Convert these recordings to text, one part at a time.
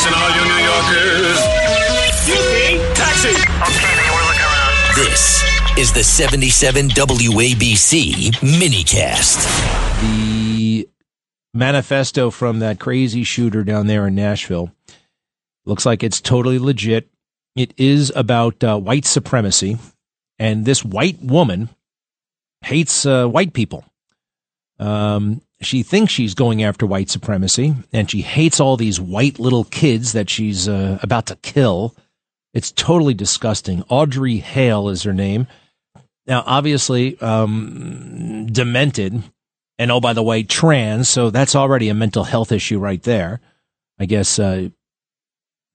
Listen, all you New Yorkers. Taxi! Okay, man, we're looking around. This is the 77 WABC minicast. the manifesto from that crazy shooter down there in Nashville looks like it's totally legit. It is about uh, white supremacy, and this white woman hates uh, white people. Um, she thinks she's going after white supremacy, and she hates all these white little kids that she's uh, about to kill. It's totally disgusting. Audrey Hale is her name. Now, obviously, um, demented, and oh, by the way, trans. So that's already a mental health issue right there. I guess uh,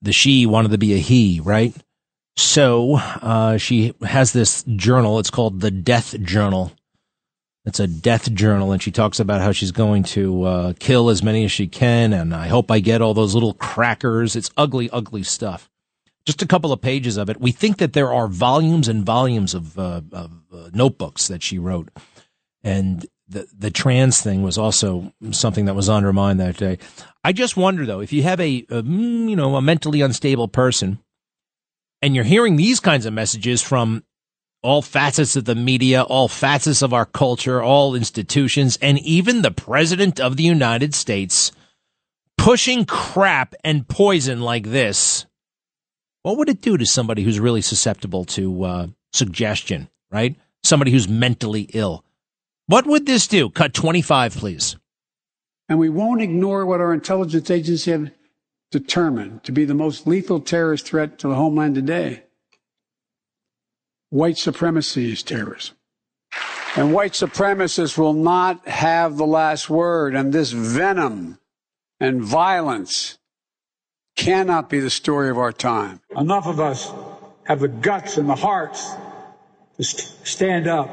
the she wanted to be a he, right? So uh, she has this journal. It's called the Death Journal. It's a death journal, and she talks about how she's going to uh, kill as many as she can. And I hope I get all those little crackers. It's ugly, ugly stuff. Just a couple of pages of it. We think that there are volumes and volumes of, uh, of uh, notebooks that she wrote, and the the trans thing was also something that was on her mind that day. I just wonder though, if you have a, a mm, you know a mentally unstable person, and you're hearing these kinds of messages from all facets of the media, all facets of our culture, all institutions, and even the president of the United States pushing crap and poison like this, what would it do to somebody who's really susceptible to uh, suggestion, right? Somebody who's mentally ill. What would this do? Cut 25, please. And we won't ignore what our intelligence agencies have determined to be the most lethal terrorist threat to the homeland today. White supremacy is terrorism. And white supremacists will not have the last word. And this venom and violence cannot be the story of our time. Enough of us have the guts and the hearts to st- stand up.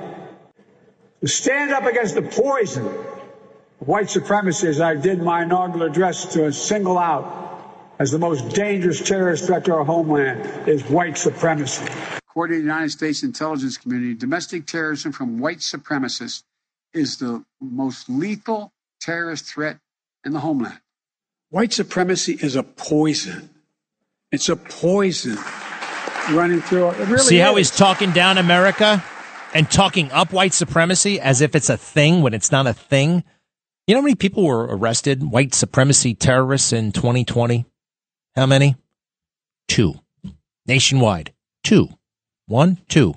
To stand up against the poison of white supremacy as I did my inaugural address to single out as the most dangerous terrorist threat to our homeland is white supremacy. According to the United States intelligence community, domestic terrorism from white supremacists is the most lethal terrorist threat in the homeland. White supremacy is a poison. It's a poison running through it. really See how is. he's talking down America and talking up white supremacy as if it's a thing when it's not a thing? You know how many people were arrested, white supremacy terrorists in 2020? How many? Two. Nationwide. Two. One, two.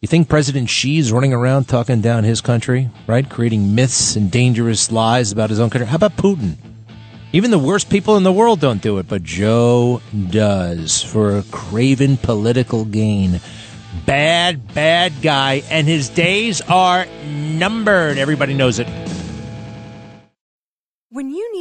You think President Xi is running around talking down his country, right? Creating myths and dangerous lies about his own country. How about Putin? Even the worst people in the world don't do it, but Joe does for a craven political gain. Bad, bad guy, and his days are numbered. Everybody knows it.